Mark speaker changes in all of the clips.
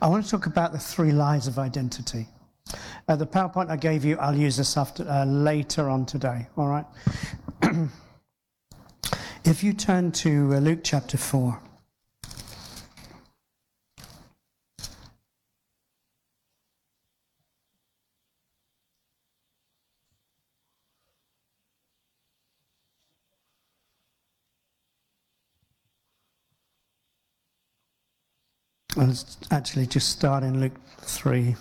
Speaker 1: I want to talk about the three lies of identity. Uh, the PowerPoint I gave you, I'll use this after, uh, later on today, all right? if you turn to uh, Luke chapter 4. Let's actually just start in Luke 3.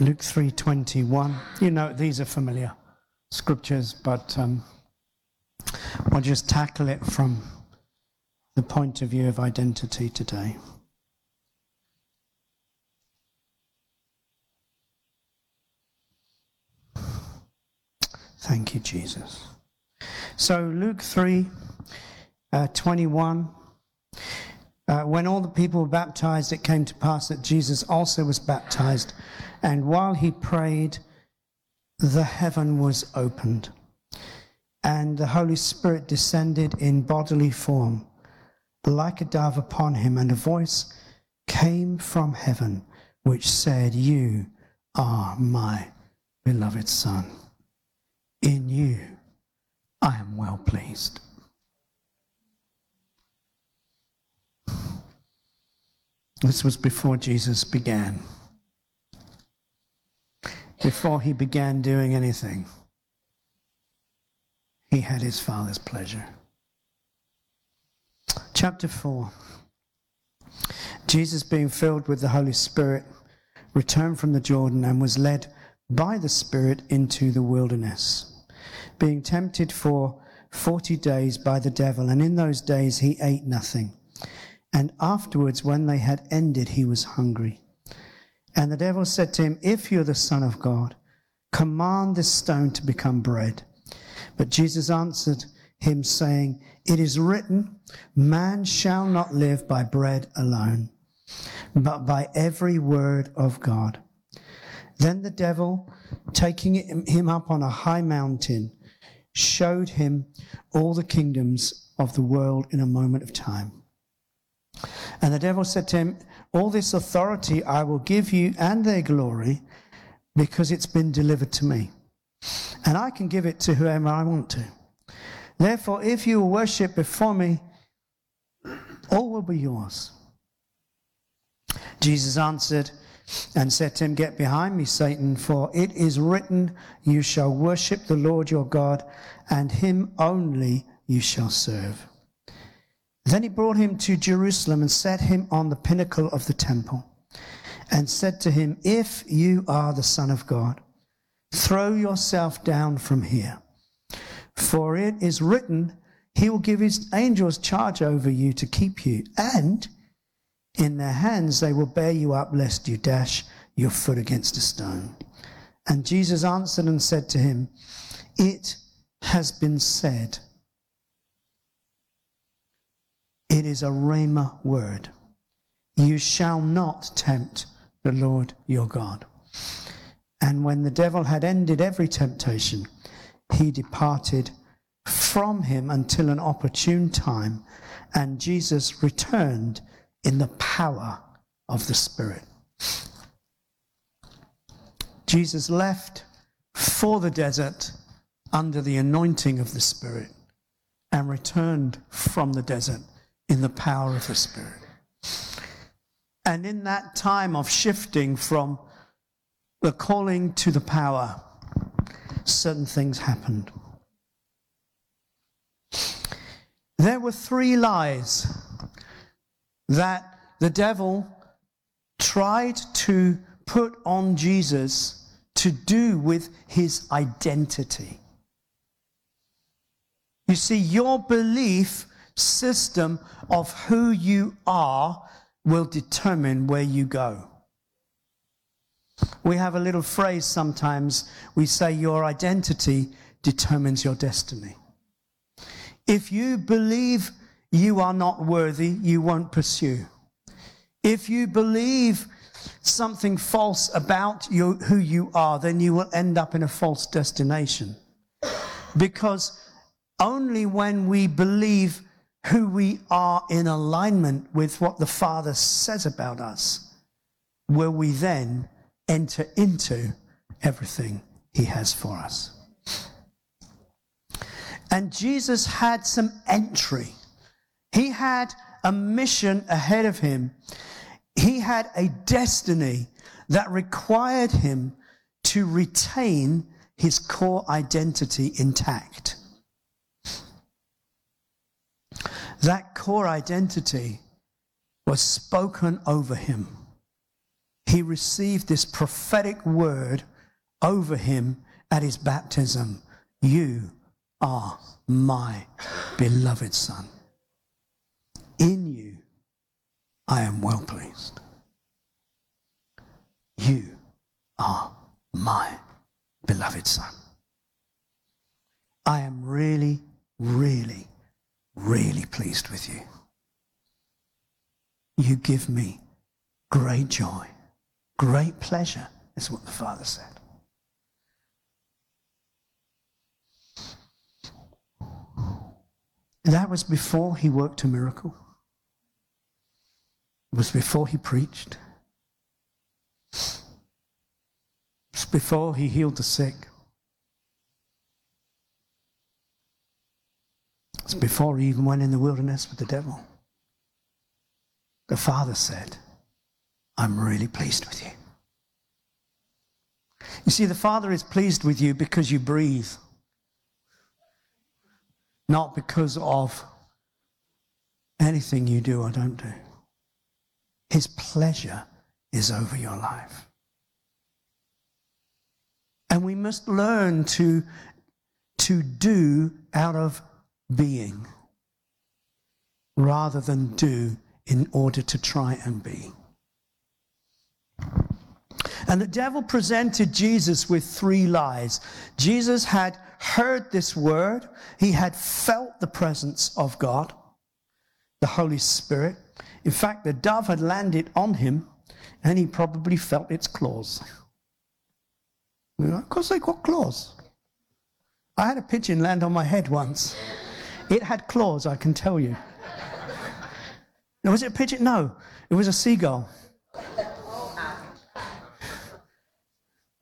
Speaker 1: Luke 3:21. You know these are familiar scriptures, but um, I'll just tackle it from the point of view of identity today. Thank you, Jesus. So Luke 3, uh, 21. Uh, when all the people were baptized, it came to pass that Jesus also was baptized. And while he prayed, the heaven was opened, and the Holy Spirit descended in bodily form, like a dove upon him, and a voice came from heaven, which said, You are my beloved Son. In you I am well pleased. This was before Jesus began. Before he began doing anything, he had his Father's pleasure. Chapter 4 Jesus, being filled with the Holy Spirit, returned from the Jordan and was led by the Spirit into the wilderness, being tempted for forty days by the devil. And in those days he ate nothing. And afterwards, when they had ended, he was hungry. And the devil said to him, If you're the Son of God, command this stone to become bread. But Jesus answered him, saying, It is written, Man shall not live by bread alone, but by every word of God. Then the devil, taking him up on a high mountain, showed him all the kingdoms of the world in a moment of time. And the devil said to him, All this authority I will give you and their glory because it's been delivered to me. And I can give it to whoever I want to. Therefore, if you will worship before me, all will be yours. Jesus answered and said to him, Get behind me, Satan, for it is written, You shall worship the Lord your God, and him only you shall serve. Then he brought him to Jerusalem and set him on the pinnacle of the temple and said to him, If you are the Son of God, throw yourself down from here. For it is written, He will give His angels charge over you to keep you, and in their hands they will bear you up, lest you dash your foot against a stone. And Jesus answered and said to him, It has been said, it is a rhema word. You shall not tempt the Lord your God. And when the devil had ended every temptation, he departed from him until an opportune time, and Jesus returned in the power of the Spirit. Jesus left for the desert under the anointing of the Spirit and returned from the desert in the power of the Spirit. And in that time of shifting from the calling to the power, certain things happened. There were three lies that the devil tried to put on Jesus to do with his identity. You see, your belief system of who you are will determine where you go. We have a little phrase sometimes, we say, Your identity determines your destiny. If you believe you are not worthy, you won't pursue. If you believe something false about you, who you are, then you will end up in a false destination. Because only when we believe who we are in alignment with what the Father says about us, will we then enter into everything He has for us. And Jesus had some entry. He had a mission ahead of him. He had a destiny that required him to retain his core identity intact. That core identity was spoken over him. He received this prophetic word over him at his baptism. You are my beloved Son. In you I am well pleased. You are my beloved Son. I am really, really, really pleased with you. You give me great joy, great pleasure, is what the Father said. That was before he worked a miracle. It was before he preached. It was before he healed the sick. It's before he even went in the wilderness with the devil. The Father said, I'm really pleased with you. You see, the Father is pleased with you because you breathe not because of anything you do or don't do. His pleasure is over your life. And we must learn to, to do out of being rather than do in order to try and be. And the devil presented Jesus with three lies. Jesus had heard this word, he had felt the presence of God, the Holy Spirit. In fact, the dove had landed on him and he probably felt its claws. Because they got claws. I had a pigeon land on my head once. It had claws, I can tell you. Now, was it a pigeon? No, it was a seagull.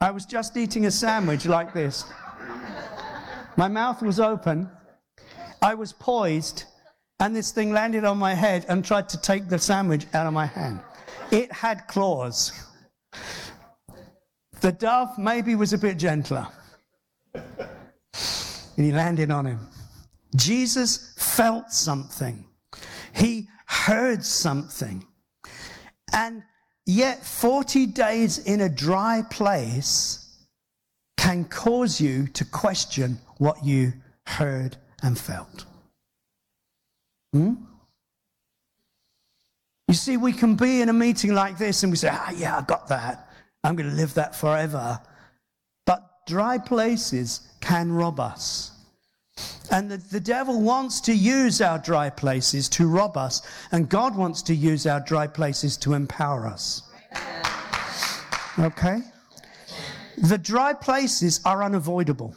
Speaker 1: I was just eating a sandwich like this. My mouth was open. I was poised, and this thing landed on my head and tried to take the sandwich out of my hand. It had claws. The dove maybe was a bit gentler. And he landed on him. Jesus felt something. He heard something. And yet, 40 days in a dry place can cause you to question what you heard and felt. Hmm? You see, we can be in a meeting like this and we say, ah, yeah, I got that. I'm going to live that forever. But dry places can rob us. And the, the devil wants to use our dry places to rob us, and God wants to use our dry places to empower us. Okay? The dry places are unavoidable.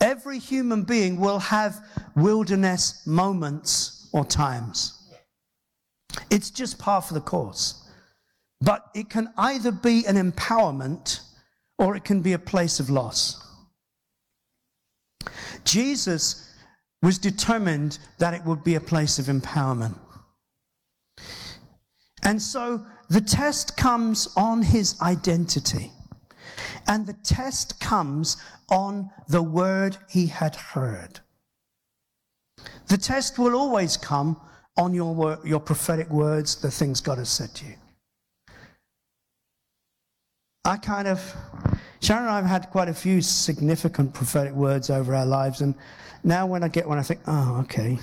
Speaker 1: Every human being will have wilderness moments or times. It's just par for the course. But it can either be an empowerment or it can be a place of loss. Jesus was determined that it would be a place of empowerment. And so the test comes on his identity. And the test comes on the word he had heard. The test will always come on your, word, your prophetic words, the things God has said to you. I kind of, Sharon and I have had quite a few significant prophetic words over our lives, and now when I get one, I think, oh, okay.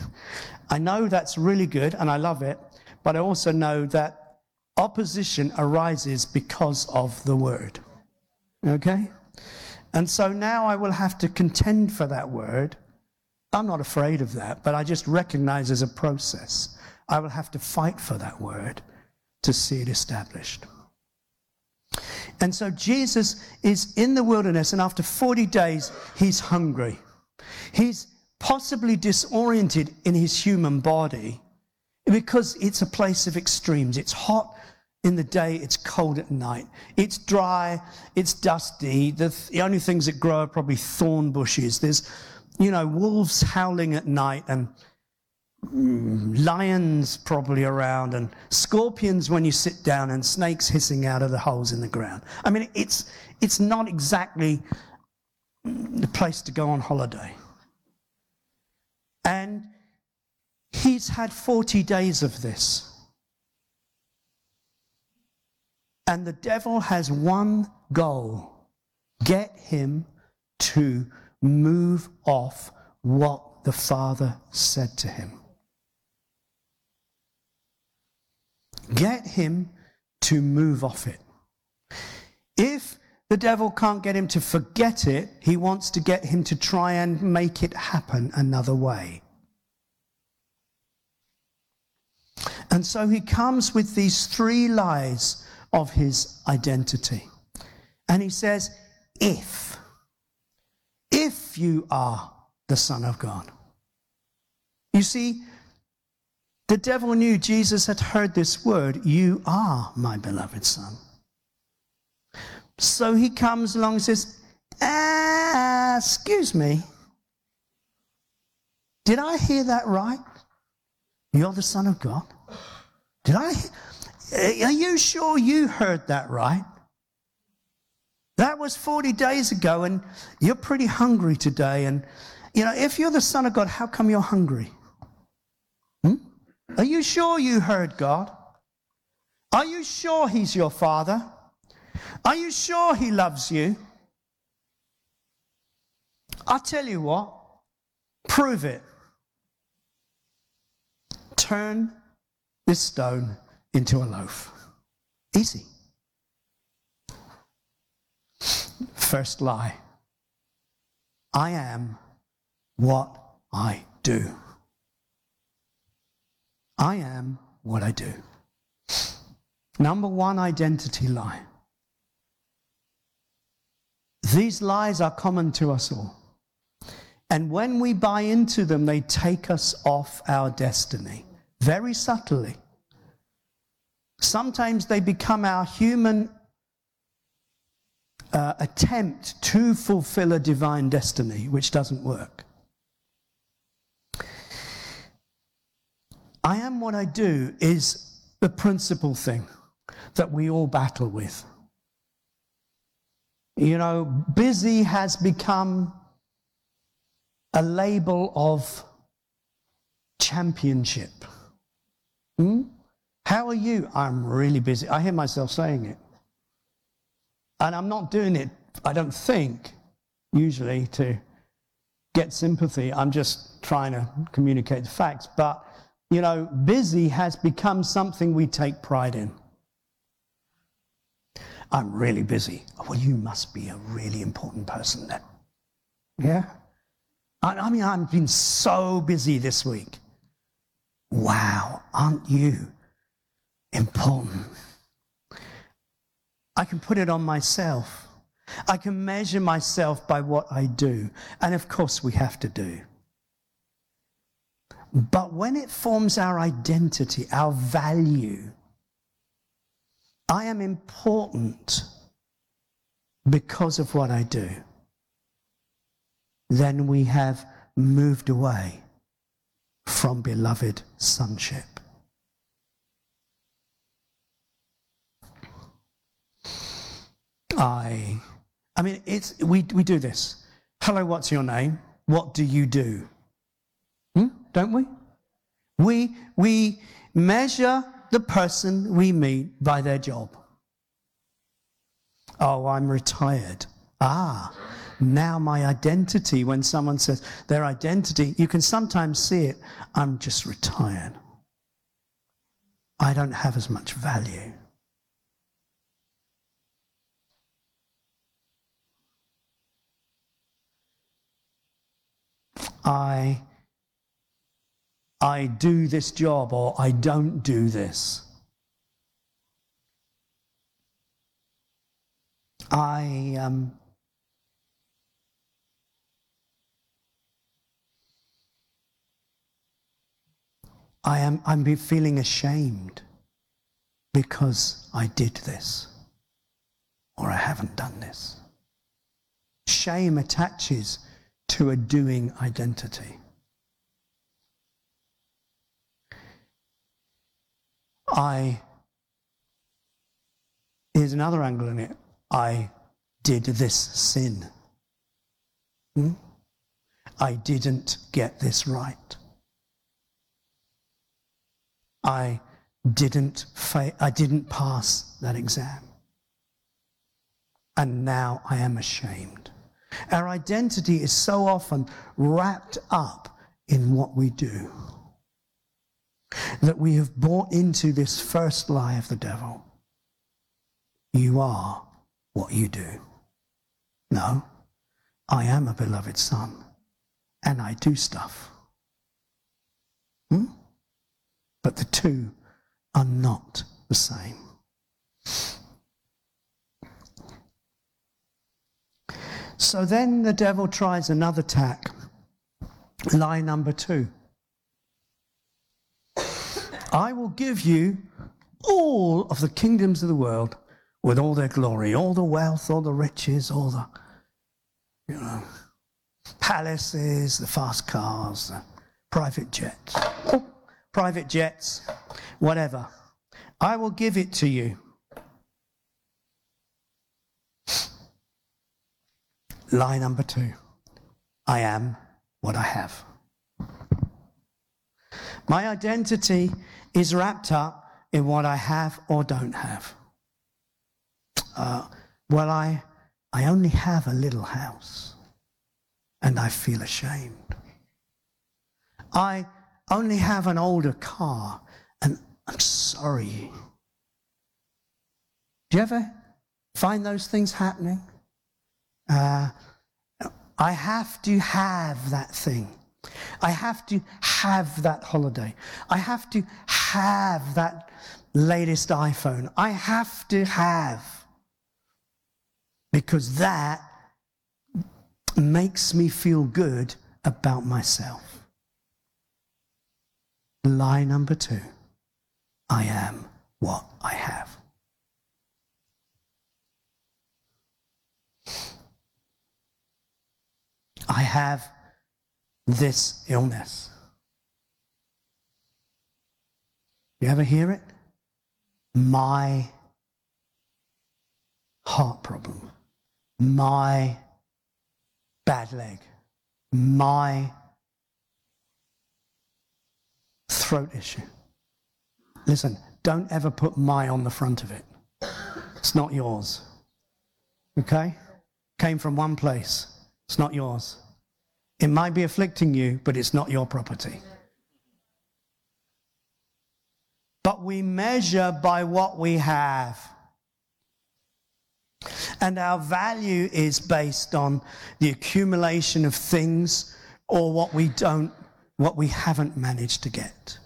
Speaker 1: I know that's really good and I love it, but I also know that opposition arises because of the word. Okay? And so now I will have to contend for that word. I'm not afraid of that, but I just recognize as a process. I will have to fight for that word to see it established. And so Jesus is in the wilderness, and after 40 days, he's hungry. He's possibly disoriented in his human body because it's a place of extremes. It's hot in the day, it's cold at night. It's dry, it's dusty. The, th- the only things that grow are probably thorn bushes. There's, you know, wolves howling at night and lions probably around and scorpions when you sit down and snakes hissing out of the holes in the ground. I mean, it's, it's not exactly the place to go on holiday. And he's had 40 days of this. And the devil has one goal get him to move off what the Father said to him. Get him to move off it. If the devil can't get him to forget it, he wants to get him to try and make it happen another way. And so he comes with these three lies of his identity. And he says, if, if you are the Son of God. You see, the devil knew Jesus had heard this word, You are my beloved Son. So he comes along and says, ah, Excuse me, did I hear that right? You're the Son of God? Did I? Are you sure you heard that right? That was 40 days ago, and you're pretty hungry today. And, you know, if you're the Son of God, how come you're hungry? Are you sure you heard God? Are you sure He's your Father? Are you sure He loves you? I'll tell you what, prove it. Turn this stone into a loaf. Easy. First lie I am what I do. I am what I do. Number one identity lie. These lies are common to us all. And when we buy into them, they take us off our destiny very subtly. Sometimes they become our human uh, attempt to fulfill a divine destiny, which doesn't work. I am what I do is the principal thing that we all battle with. You know, busy has become a label of championship. Hmm? How are you? I'm really busy. I hear myself saying it. And I'm not doing it, I don't think, usually to get sympathy. I'm just trying to communicate the facts. But, you know, busy has become something we take pride in. I'm really busy. Well, you must be a really important person then. Yeah? I, I mean, I've been so busy this week. Wow, aren't you important? I can put it on myself. I can measure myself by what I do. And of course, we have to do. But when it forms our identity, our value, I am important because of what I do, then we have moved away from beloved sonship. I, I mean, it's, we, we do this. Hello, what's your name? What do you do? Don't we? We, we measure the person we meet by their job. Oh, I'm retired. Ah, now my identity, when someone says their identity, you can sometimes see it. I'm just retired. I don't have as much value. I I do this job or I don't do this. I um, I am I'm feeling ashamed because I did this or I haven't done this. Shame attaches to a doing identity. I, here's another angle in it. I did this sin. Hmm? I didn't get this right. I didn't fa- I didn't pass that exam. And now I am ashamed. Our identity is so often wrapped up in what we do that we have bought into this first lie of the devil. You are what you do. No, I am a beloved son and I do stuff. Hmm? But the two are not the same. So then the devil tries another tack. Lie number two. I will give you all of the kingdoms of the world with all their glory, all the wealth, all the riches, all the, you know, palaces, the fast cars, the private jets. Oh, private jets, whatever. I will give it to you. Lie number two I am what I have. My identity is wrapped up in what I have or don't have. Uh, well, I, I only have a little house and I feel ashamed. I only have an older car and I'm sorry. Do you ever find those things happening? Uh, I have to have that thing. I have to have that holiday. I have to have that latest iPhone. I have to have. Because that makes me feel good about myself. Lie number two I am what I have. I have this illness. You ever hear it? My heart problem, my bad leg, my throat issue. Listen, don't ever put my on the front of it. It's not yours. Okay? Came from one place. It's not yours. It might be afflicting you, but it's not your property. But we measure by what we have. And our value is based on the accumulation of things or what we don't, what we haven't managed to get.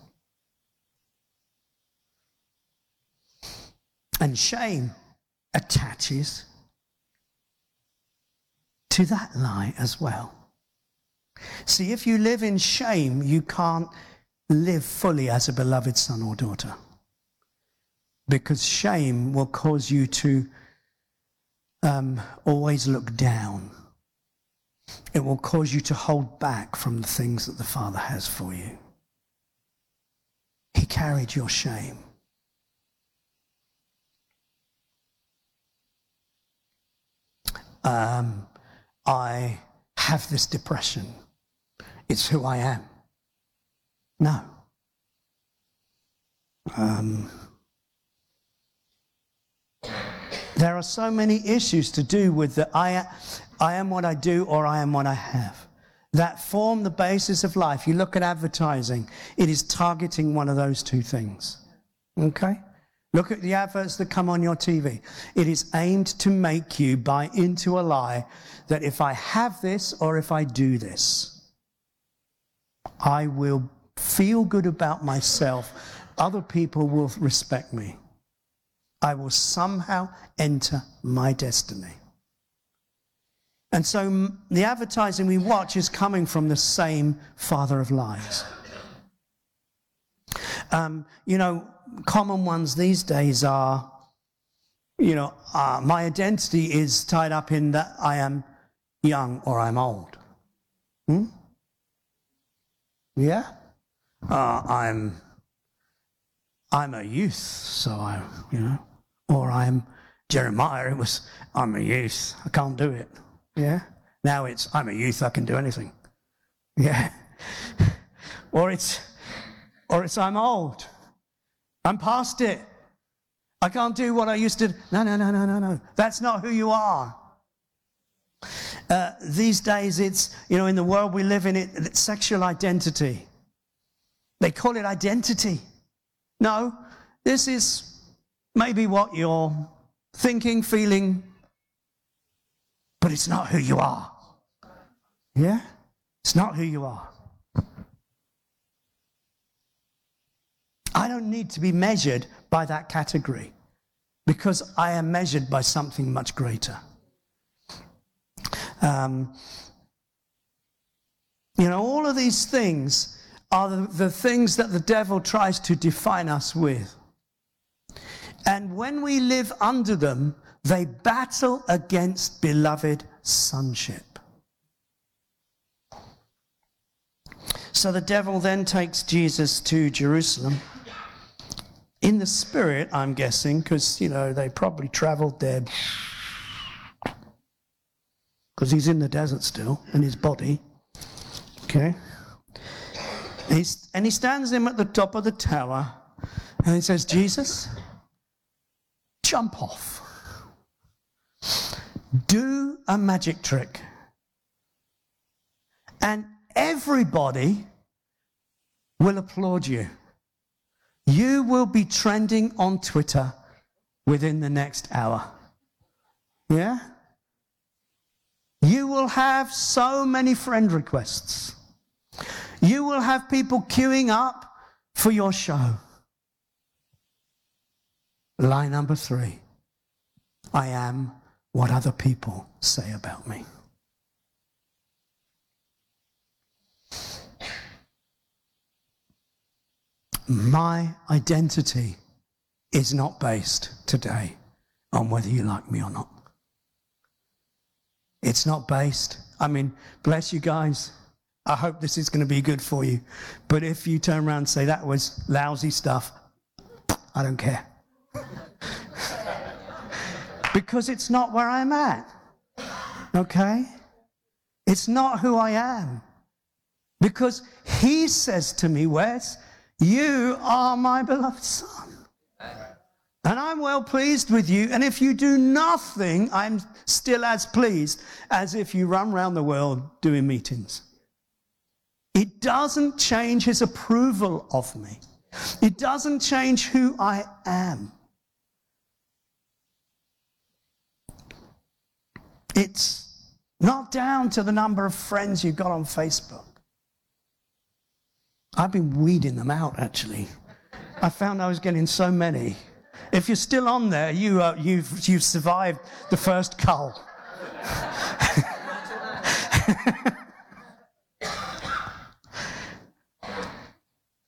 Speaker 1: And shame attaches to that lie as well. See, if you live in shame, you can't live fully as a beloved son or daughter. Because shame will cause you to um, always look down. It will cause you to hold back from the things that the Father has for you. He carried your shame. Um, I have this depression. It's who I am. No. Um, there are so many issues to do with the I, I am what I do or I am what I have that form the basis of life. You look at advertising, it is targeting one of those two things. Okay? Look at the adverts that come on your TV. It is aimed to make you buy into a lie that if I have this or if I do this, I will feel good about myself. Other people will respect me. I will somehow enter my destiny. And so the advertising we watch is coming from the same father of lies. Um, you know, common ones these days are, you know, uh, my identity is tied up in that I am young or I'm old. Hmm? Yeah? Uh, I'm I'm a youth, so I, you know, or I'm Jeremiah. It was I'm a youth, I can't do it. Yeah. Now it's I'm a youth, I can do anything. Yeah. or it's or it's I'm old. I'm past it. I can't do what I used to. No, no, no, no, no, no. That's not who you are. Uh, these days, it's, you know, in the world we live in, it, it's sexual identity. They call it identity. No, this is maybe what you're thinking, feeling, but it's not who you are. Yeah? It's not who you are. I don't need to be measured by that category because I am measured by something much greater. Um, you know, all of these things are the, the things that the devil tries to define us with. And when we live under them, they battle against beloved sonship. So the devil then takes Jesus to Jerusalem. In the spirit, I'm guessing, because, you know, they probably traveled there because he's in the desert still in his body. Okay? And he stands him at the top of the tower and he says, Jesus, jump off. Do a magic trick. And everybody will applaud you. You will be trending on Twitter within the next hour. Yeah? Will have so many friend requests. You will have people queuing up for your show. Lie number three I am what other people say about me. My identity is not based today on whether you like me or not. It's not based. I mean, bless you guys. I hope this is going to be good for you. But if you turn around and say that was lousy stuff, I don't care. because it's not where I'm at. Okay? It's not who I am. Because he says to me, Wes, you are my beloved son. And I'm well pleased with you. And if you do nothing, I'm still as pleased as if you run around the world doing meetings. It doesn't change his approval of me. It doesn't change who I am. It's not down to the number of friends you've got on Facebook. I've been weeding them out, actually. I found I was getting so many. If you're still on there, you, uh, you've, you've survived the first cull.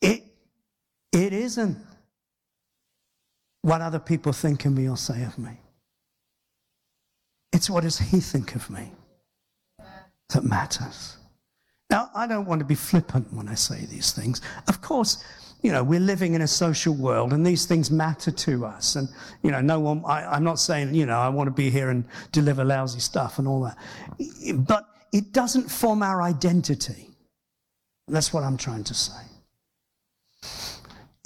Speaker 1: it, it isn't what other people think of me or say of me. It's what does he think of me that matters. Now, I don't want to be flippant when I say these things. Of course, you know, we're living in a social world and these things matter to us. And, you know, no one, I, I'm not saying, you know, I want to be here and deliver lousy stuff and all that. But it doesn't form our identity. That's what I'm trying to say.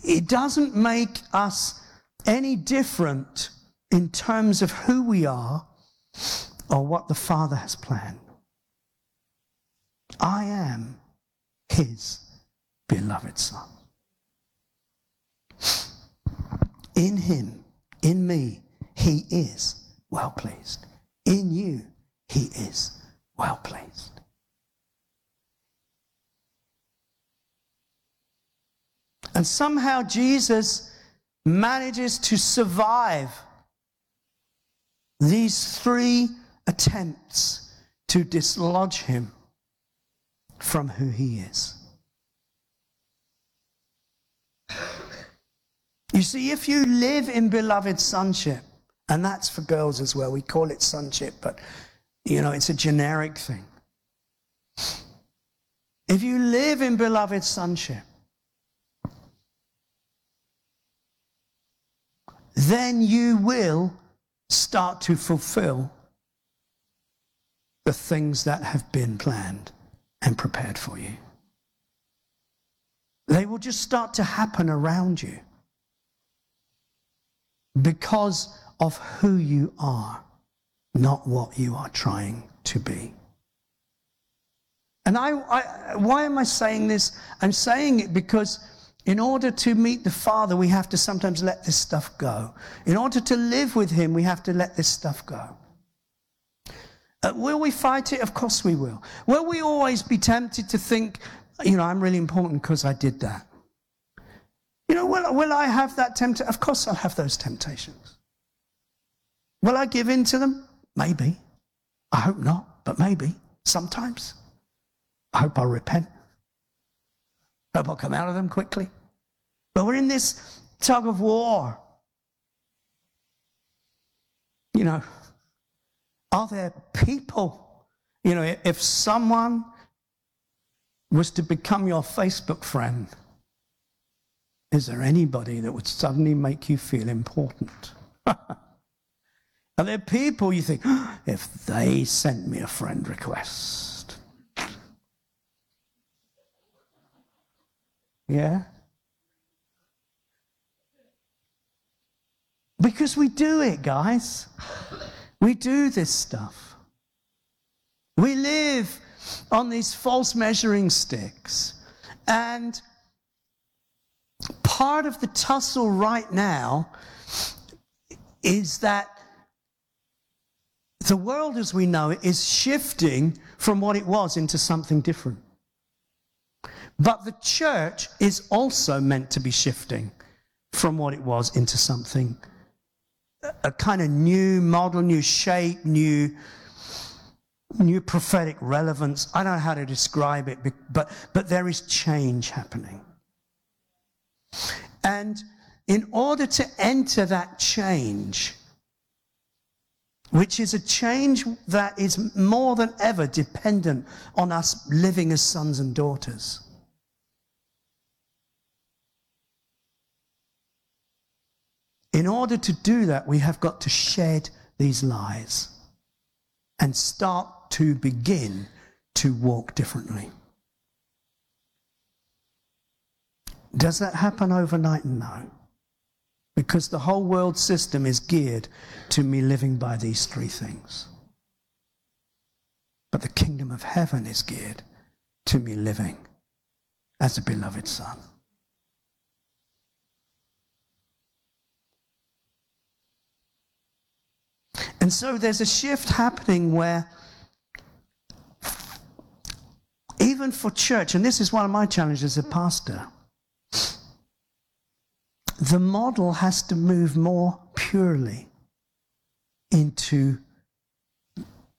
Speaker 1: It doesn't make us any different in terms of who we are or what the Father has planned. I am His beloved Son. In him, in me, he is well pleased. In you, he is well pleased. And somehow Jesus manages to survive these three attempts to dislodge him from who he is. You see, if you live in beloved sonship, and that's for girls as well, we call it sonship, but you know, it's a generic thing. If you live in beloved sonship, then you will start to fulfill the things that have been planned and prepared for you. They will just start to happen around you because of who you are, not what you are trying to be. And I, I, why am I saying this? I'm saying it because in order to meet the Father, we have to sometimes let this stuff go. In order to live with Him, we have to let this stuff go. Uh, will we fight it? Of course we will. Will we always be tempted to think, you know, I'm really important because I did that? You know, will, will I have that temptation? Of course I'll have those temptations. Will I give in to them? Maybe. I hope not, but maybe. Sometimes. I hope I'll repent. I hope I'll come out of them quickly. But we're in this tug of war. You know, are there people, you know, if someone was to become your Facebook friend, is there anybody that would suddenly make you feel important? Are there people you think, if they sent me a friend request? Yeah? Because we do it, guys. We do this stuff. We live on these false measuring sticks. And part of the tussle right now is that the world as we know it is shifting from what it was into something different. But the church is also meant to be shifting from what it was into something a kind of new model, new shape, new, new prophetic relevance. I don't know how to describe it, but, but there is change happening. And in order to enter that change, which is a change that is more than ever dependent on us living as sons and daughters. In order to do that, we have got to shed these lies and start to begin to walk differently. Does that happen overnight? No. Because the whole world system is geared to me living by these three things. But the kingdom of heaven is geared to me living as a beloved son. And so there's a shift happening where, even for church, and this is one of my challenges as a pastor, the model has to move more purely into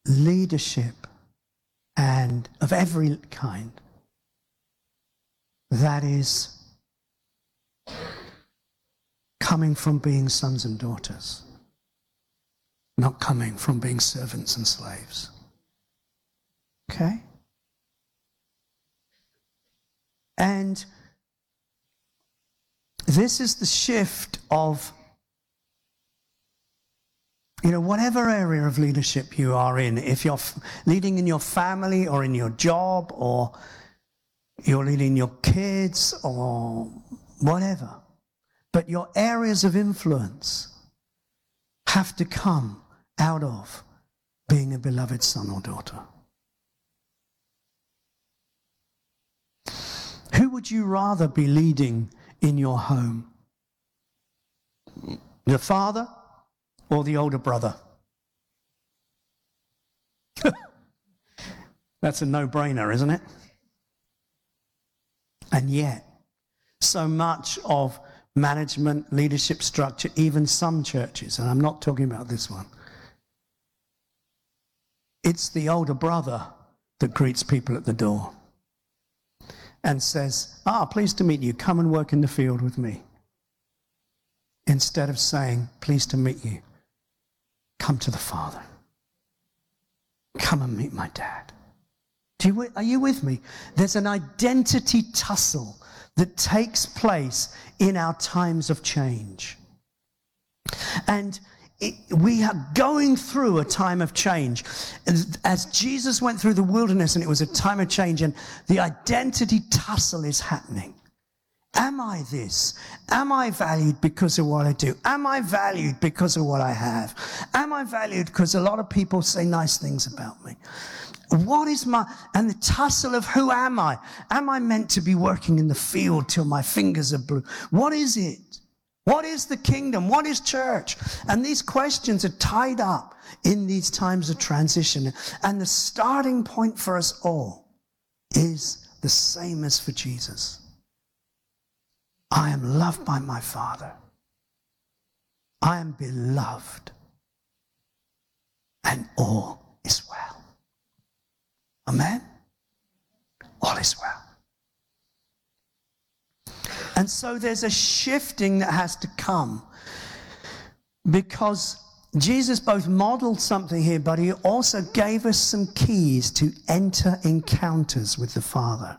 Speaker 1: leadership and of every kind. That is coming from being sons and daughters not coming from being servants and slaves. Okay? And this is the shift of, you know, whatever area of leadership you are in, if you're leading in your family or in your job or you're leading your kids or whatever, but your areas of influence have to come out of being a beloved son or daughter. Who would you rather be leading in your home? The father or the older brother? That's a no brainer, isn't it? And yet, so much of management, leadership structure, even some churches, and I'm not talking about this one, it's the older brother that greets people at the door and says, Ah, pleased to meet you. Come and work in the field with me. instead of saying, Pleased to meet you, come to the Father. Come and meet my dad. You, are you with me? There's an identity tussle that takes place in our times of change. And we are going through a time of change. As Jesus went through the wilderness and it was a time of change, and the identity tussle is happening. Am I this? Am I valued because of what I do? Am I valued because of what I have? Am I valued because a lot of people say nice things about me? What is my, and the tussle of who am I? Am I meant to be working in the field till my fingers are blue? What is it? What is the kingdom? What is church? And these questions are tied up in these times of transition. And the starting point for us all is the same as for Jesus. I am loved by my Father. I am beloved. And all is well. Amen? All is well. And so there's a shifting that has to come because Jesus both modeled something here, but he also gave us some keys to enter encounters with the Father.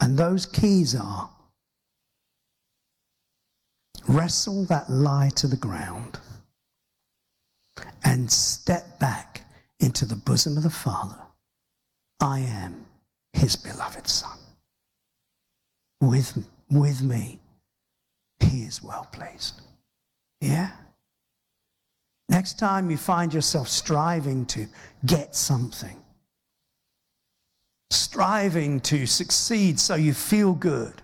Speaker 1: And those keys are wrestle that lie to the ground and step back into the bosom of the Father. I am his beloved Son. With, with me, he is well pleased. Yeah? Next time you find yourself striving to get something, striving to succeed so you feel good.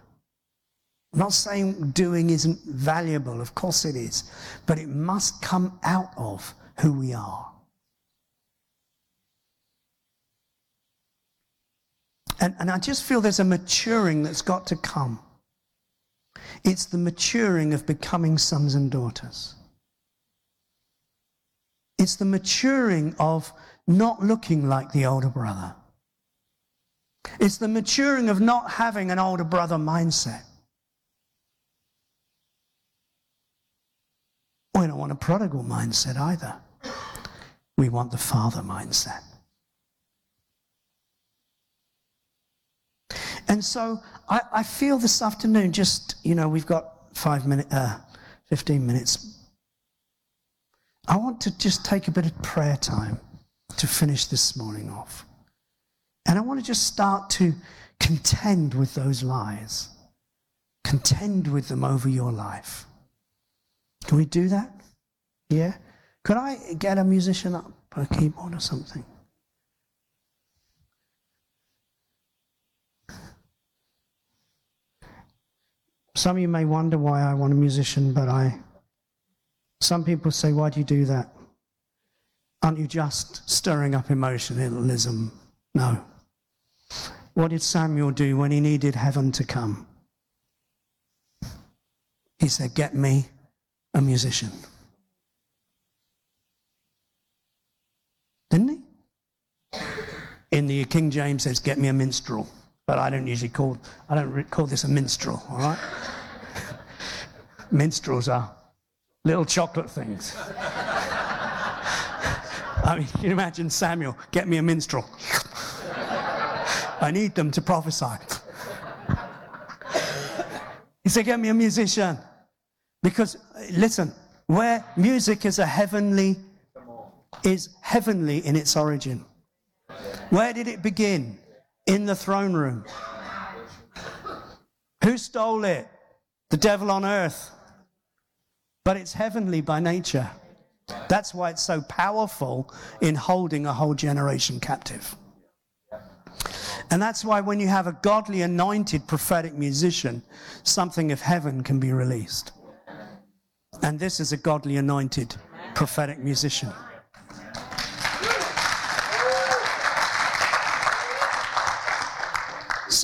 Speaker 1: I'm not saying doing isn't valuable, of course it is, but it must come out of who we are. And, and I just feel there's a maturing that's got to come. It's the maturing of becoming sons and daughters. It's the maturing of not looking like the older brother. It's the maturing of not having an older brother mindset. We don't want a prodigal mindset either. We want the father mindset. And so I, I feel this afternoon, just, you know, we've got five minutes, uh, 15 minutes. I want to just take a bit of prayer time to finish this morning off. And I want to just start to contend with those lies, contend with them over your life. Can we do that? Yeah? Could I get a musician up, a keyboard or something? Some of you may wonder why I want a musician, but I. Some people say, why do you do that? Aren't you just stirring up emotionalism? No. What did Samuel do when he needed heaven to come? He said, Get me a musician. Didn't he? In the King James says, Get me a minstrel. But I don't usually call, I don't call this a minstrel, all right? Minstrels are little chocolate things. I mean, you imagine Samuel, get me a minstrel. I need them to prophesy. He said, Get me a musician. Because, listen, where music is a heavenly, is heavenly in its origin. Where did it begin? In the throne room. Who stole it? The devil on earth. But it's heavenly by nature. That's why it's so powerful in holding a whole generation captive. And that's why when you have a godly, anointed prophetic musician, something of heaven can be released. And this is a godly, anointed prophetic musician.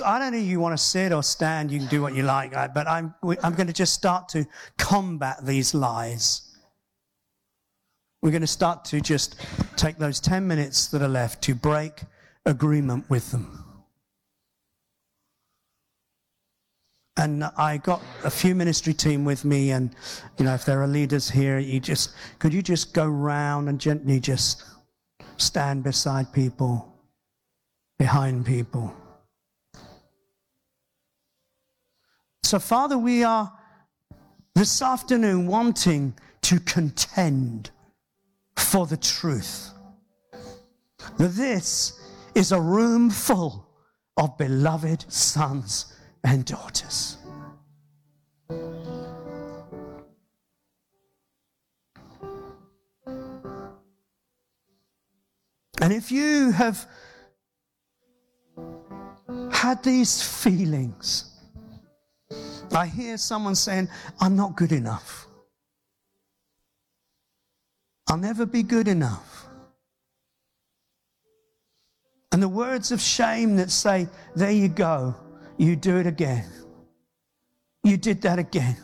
Speaker 1: I don't know if you want to sit or stand, you can do what you like, but I'm, I'm going to just start to combat these lies. We're going to start to just take those 10 minutes that are left to break agreement with them. and I got a few ministry team with me, and you know, if there are leaders here, you just could you just go round and gently just stand beside people, behind people. So, Father, we are this afternoon wanting to contend for the truth. This is a room full of beloved sons and daughters. And if you have had these feelings, I hear someone saying, I'm not good enough. I'll never be good enough. And the words of shame that say, There you go, you do it again. You did that again.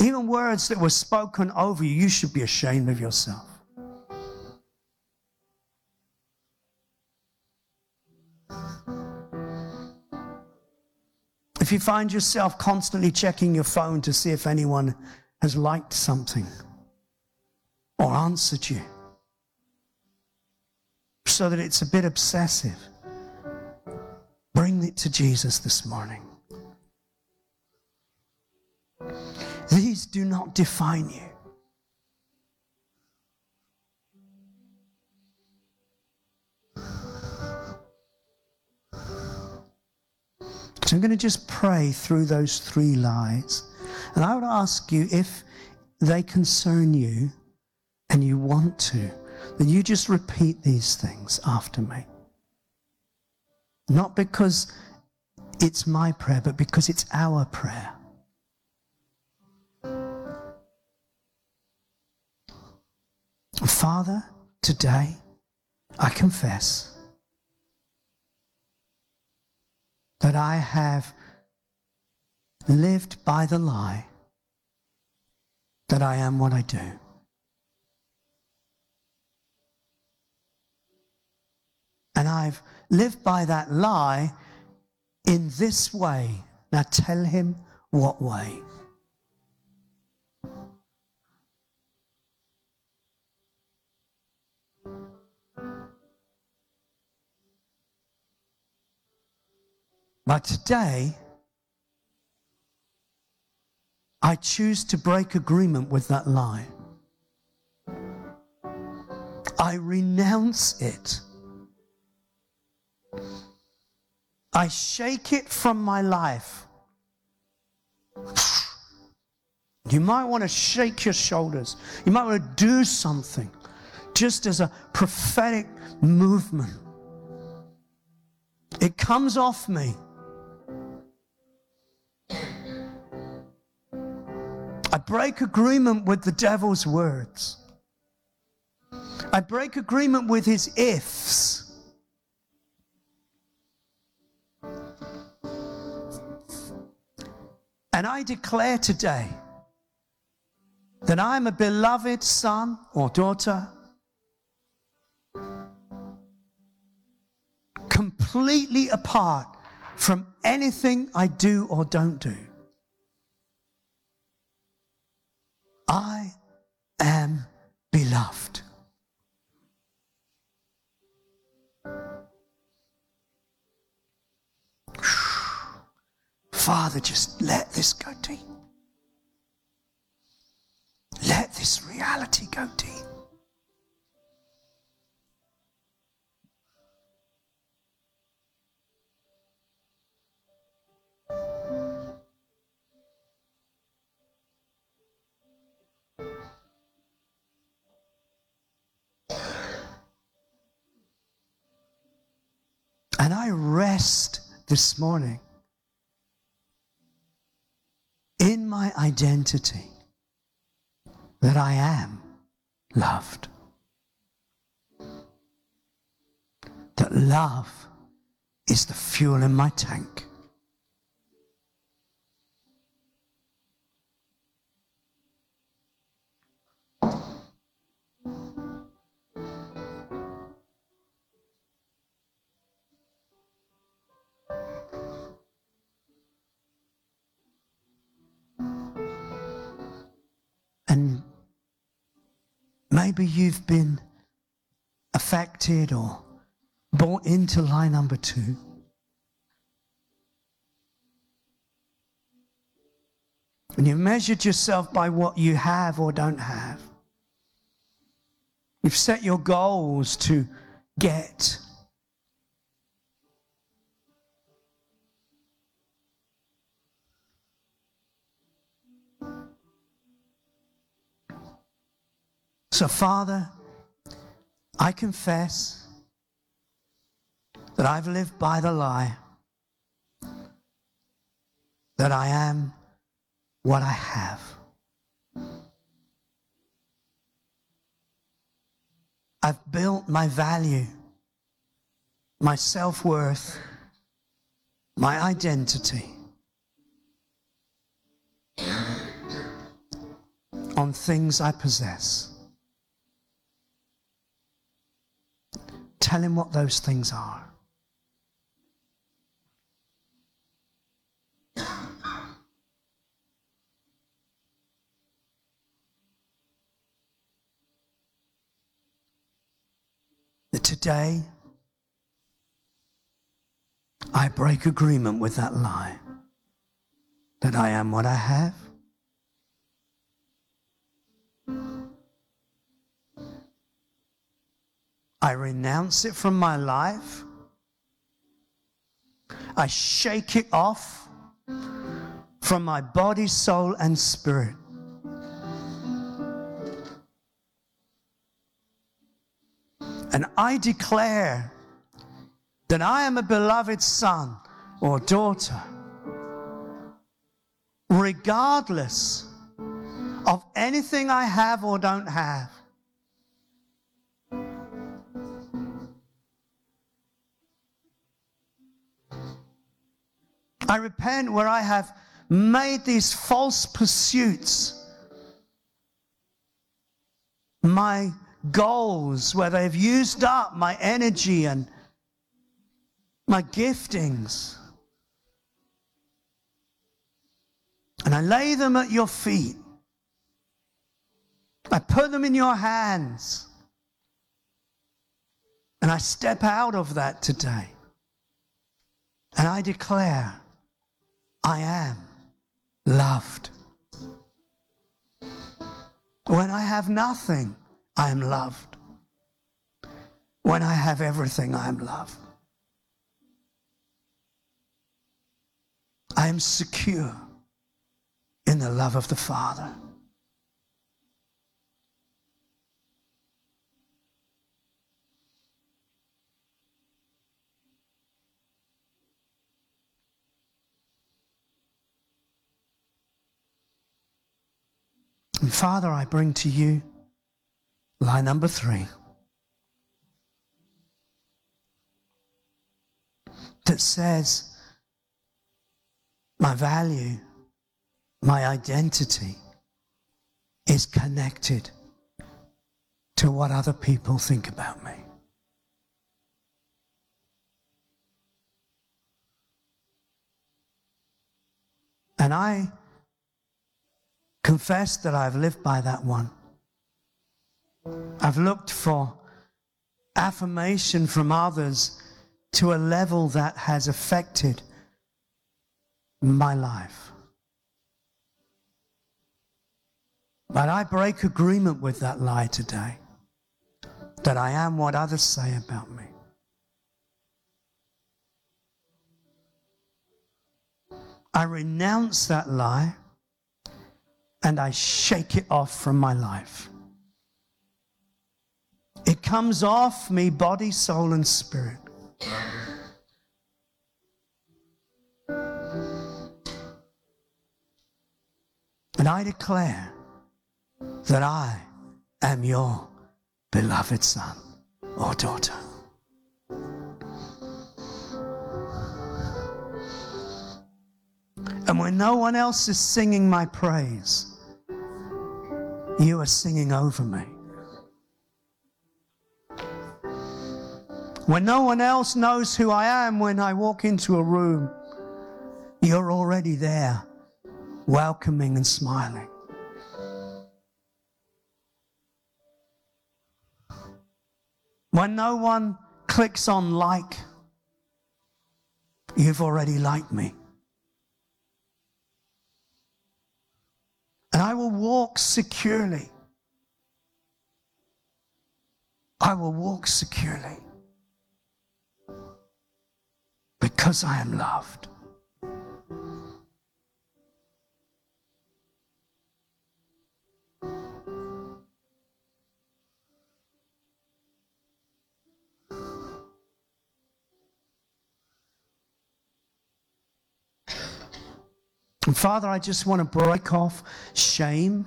Speaker 1: Even words that were spoken over you, you should be ashamed of yourself. If you find yourself constantly checking your phone to see if anyone has liked something or answered you, so that it's a bit obsessive, bring it to Jesus this morning. These do not define you. So I'm going to just pray through those three lies. And I would ask you if they concern you and you want to, then you just repeat these things after me. Not because it's my prayer, but because it's our prayer. Father, today I confess that I have lived by the lie that I am what I do. And I've lived by that lie in this way. Now tell him what way. But today, I choose to break agreement with that lie. I renounce it. I shake it from my life. You might want to shake your shoulders. You might want to do something just as a prophetic movement. It comes off me. Break agreement with the devil's words. I break agreement with his ifs. And I declare today that I'm a beloved son or daughter, completely apart from anything I do or don't do. I am beloved. Father, just let this go deep. Let this reality go deep. This morning in my identity that I am loved. That love is the fuel in my tank. Maybe you've been affected or bought into lie number two. And you've measured yourself by what you have or don't have. You've set your goals to get. So, Father, I confess that I've lived by the lie that I am what I have. I've built my value, my self worth, my identity on things I possess. Tell him what those things are. That today I break agreement with that lie that I am what I have. I renounce it from my life. I shake it off from my body, soul, and spirit. And I declare that I am a beloved son or daughter, regardless of anything I have or don't have. I repent where I have made these false pursuits my goals, where they've used up my energy and my giftings. And I lay them at your feet. I put them in your hands. And I step out of that today. And I declare I am loved. When I have nothing, I am loved. When I have everything, I am loved. I am secure in the love of the Father. And Father, I bring to you lie number three that says, My value, my identity is connected to what other people think about me. And I confess that I've lived by that one. I've looked for affirmation from others to a level that has affected my life. But I break agreement with that lie today that I am what others say about me. I renounce that lie and I shake it off from my life. It comes off me, body, soul, and spirit. And I declare that I am your beloved son or daughter. And when no one else is singing my praise, you are singing over me. When no one else knows who I am when I walk into a room, you're already there, welcoming and smiling. When no one clicks on like, you've already liked me. I will walk securely. I will walk securely because I am loved. And Father, I just want to break off shame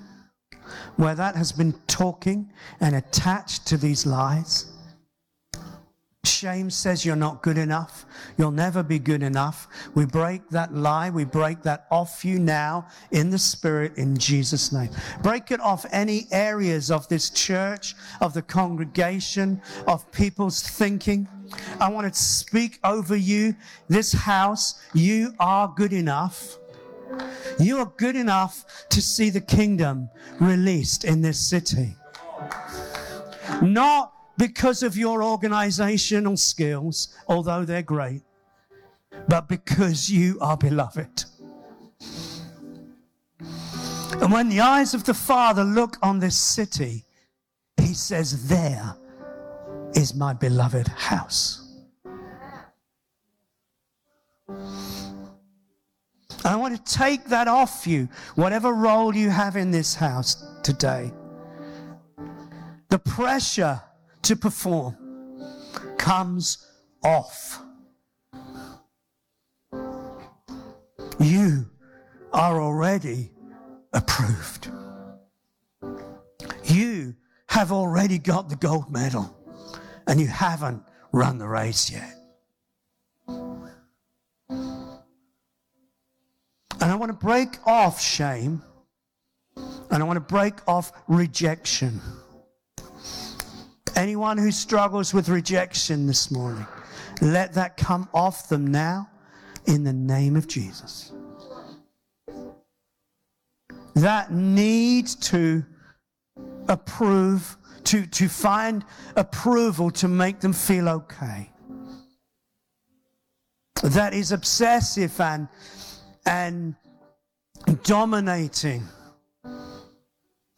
Speaker 1: where that has been talking and attached to these lies. Shame says you're not good enough. You'll never be good enough. We break that lie. We break that off you now in the Spirit in Jesus' name. Break it off any areas of this church, of the congregation, of people's thinking. I want to speak over you, this house. You are good enough. You are good enough to see the kingdom released in this city. Not because of your organizational skills, although they're great, but because you are beloved. And when the eyes of the Father look on this city, he says, There is my beloved house. I want to take that off you, whatever role you have in this house today. The pressure to perform comes off. You are already approved. You have already got the gold medal and you haven't run the race yet. I want to break off shame and I want to break off rejection. Anyone who struggles with rejection this morning, let that come off them now in the name of Jesus. That need to approve, to, to find approval to make them feel okay. That is obsessive and and dominating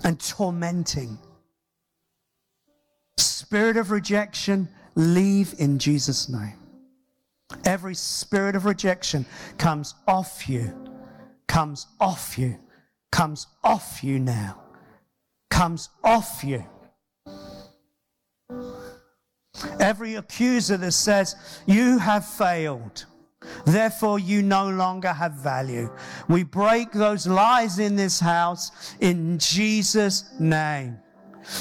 Speaker 1: and tormenting. Spirit of rejection, leave in Jesus' name. Every spirit of rejection comes off you, comes off you, comes off you now, comes off you. Every accuser that says, You have failed Therefore, you no longer have value. We break those lies in this house in Jesus' name.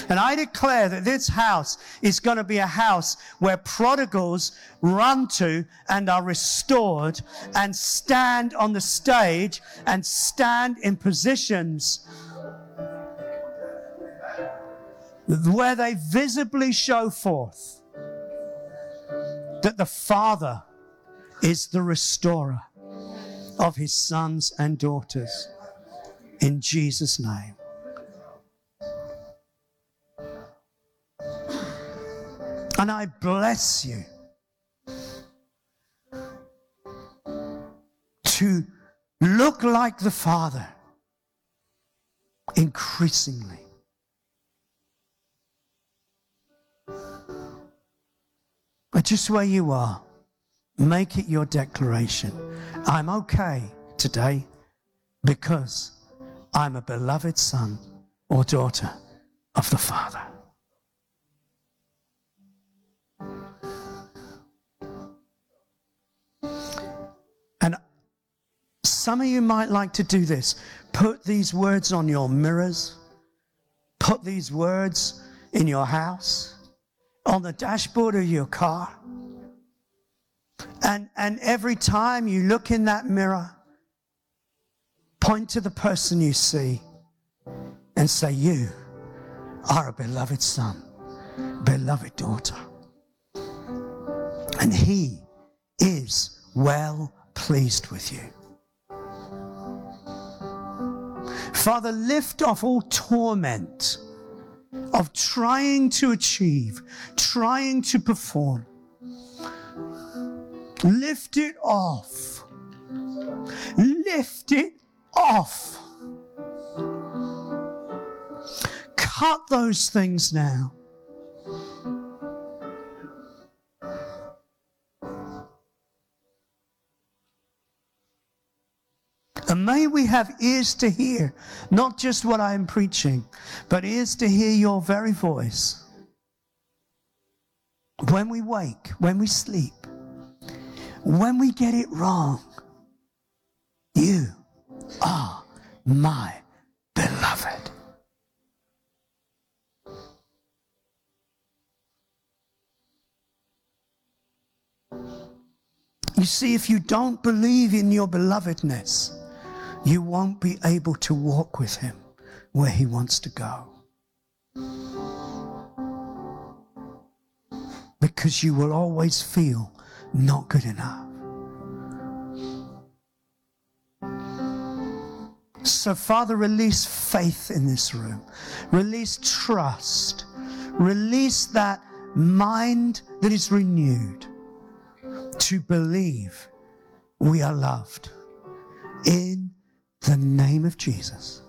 Speaker 1: And I declare that this house is going to be a house where prodigals run to and are restored and stand on the stage and stand in positions where they visibly show forth that the Father is the restorer of his sons and daughters. In Jesus' name. And I bless you to look like the Father increasingly. But just where you are, Make it your declaration. I'm okay today because I'm a beloved son or daughter of the Father. And some of you might like to do this. Put these words on your mirrors, put these words in your house, on the dashboard of your car. And, and every time you look in that mirror, point to the person you see and say, You are a beloved son, beloved daughter. And he is well pleased with you. Father, lift off all torment of trying to achieve, trying to perform. Lift it off. Lift it off. Cut those things now. And may we have ears to hear, not just what I am preaching, but ears to hear your very voice. When we wake, when we sleep, when we get it wrong, you are my beloved. You see, if you don't believe in your belovedness, you won't be able to walk with Him where He wants to go. Because you will always feel not good enough. So, Father, release faith in this room, release trust, release that mind that is renewed to believe we are loved in the name of Jesus.